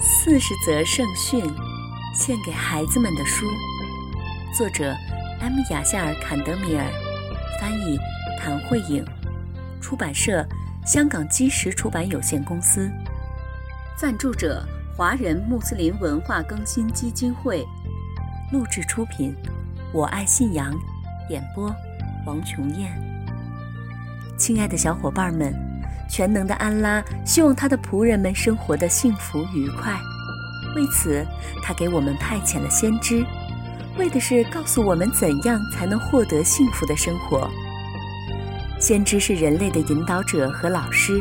四十则圣训，献给孩子们的书，作者 M. 雅夏尔·坎德米尔，翻译谭慧颖，出版社香港基石出版有限公司，赞助者华人穆斯林文化更新基金会，录制出品，我爱信仰，演播王琼燕。亲爱的小伙伴们。全能的安拉希望他的仆人们生活的幸福愉快，为此，他给我们派遣了先知，为的是告诉我们怎样才能获得幸福的生活。先知是人类的引导者和老师，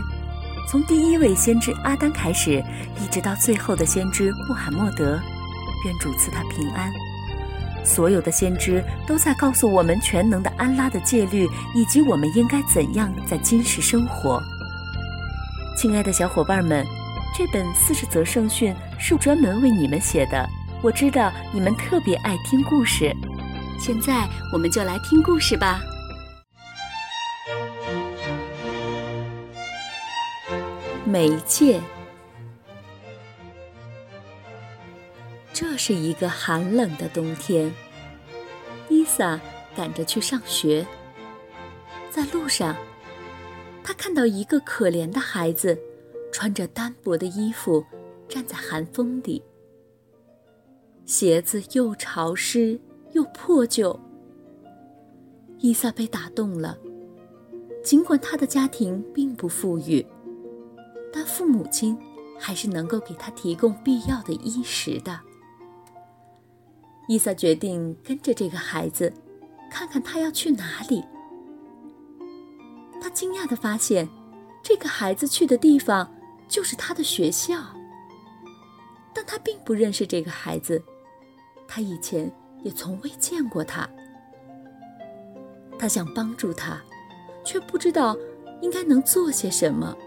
从第一位先知阿丹开始，一直到最后的先知穆罕默德，愿主赐他平安。所有的先知都在告诉我们全能的安拉的戒律，以及我们应该怎样在今世生活。亲爱的小伙伴们，这本四十则圣训是专门为你们写的。我知道你们特别爱听故事，现在我们就来听故事吧。媒介。这是一个寒冷的冬天，伊萨赶着去上学，在路上。他看到一个可怜的孩子，穿着单薄的衣服，站在寒风里，鞋子又潮湿又破旧。伊萨被打动了，尽管他的家庭并不富裕，但父母亲还是能够给他提供必要的衣食的。伊萨决定跟着这个孩子，看看他要去哪里。惊讶地发现，这个孩子去的地方就是他的学校。但他并不认识这个孩子，他以前也从未见过他。他想帮助他，却不知道应该能做些什么。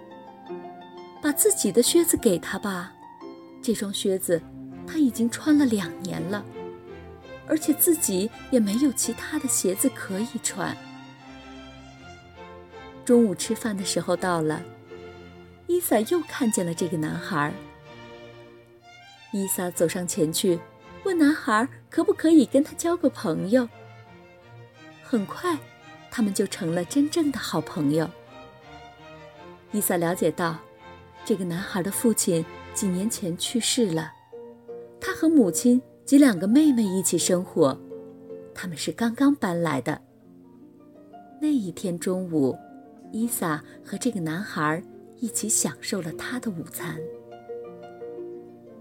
把自己的靴子给他吧，这双靴子他已经穿了两年了，而且自己也没有其他的鞋子可以穿。中午吃饭的时候到了，伊萨又看见了这个男孩。伊萨走上前去，问男孩可不可以跟他交个朋友。很快，他们就成了真正的好朋友。伊萨了解到，这个男孩的父亲几年前去世了，他和母亲及两个妹妹一起生活，他们是刚刚搬来的。那一天中午。伊萨和这个男孩一起享受了他的午餐。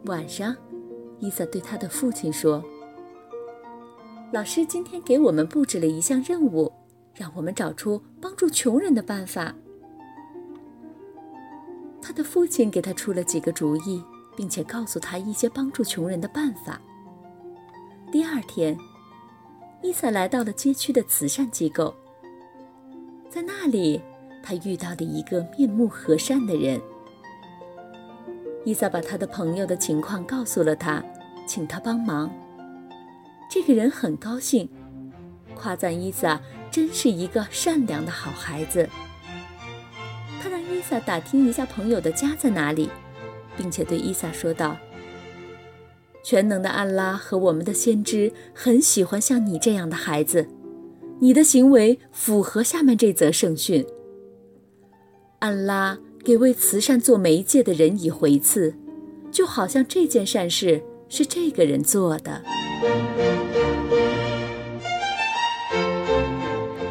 晚上，伊萨对他的父亲说：“老师今天给我们布置了一项任务，让我们找出帮助穷人的办法。”他的父亲给他出了几个主意，并且告诉他一些帮助穷人的办法。第二天，伊萨来到了街区的慈善机构，在那里。他遇到的一个面目和善的人。伊萨把他的朋友的情况告诉了他，请他帮忙。这个人很高兴，夸赞伊萨真是一个善良的好孩子。他让伊萨打听一下朋友的家在哪里，并且对伊萨说道：“全能的安拉和我们的先知很喜欢像你这样的孩子，你的行为符合下面这则圣训。”安拉给为慈善做媒介的人以回赐，就好像这件善事是这个人做的。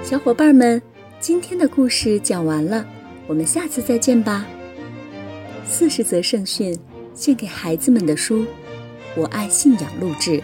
小伙伴们，今天的故事讲完了，我们下次再见吧。四十则圣训，献给孩子们的书，我爱信仰录制。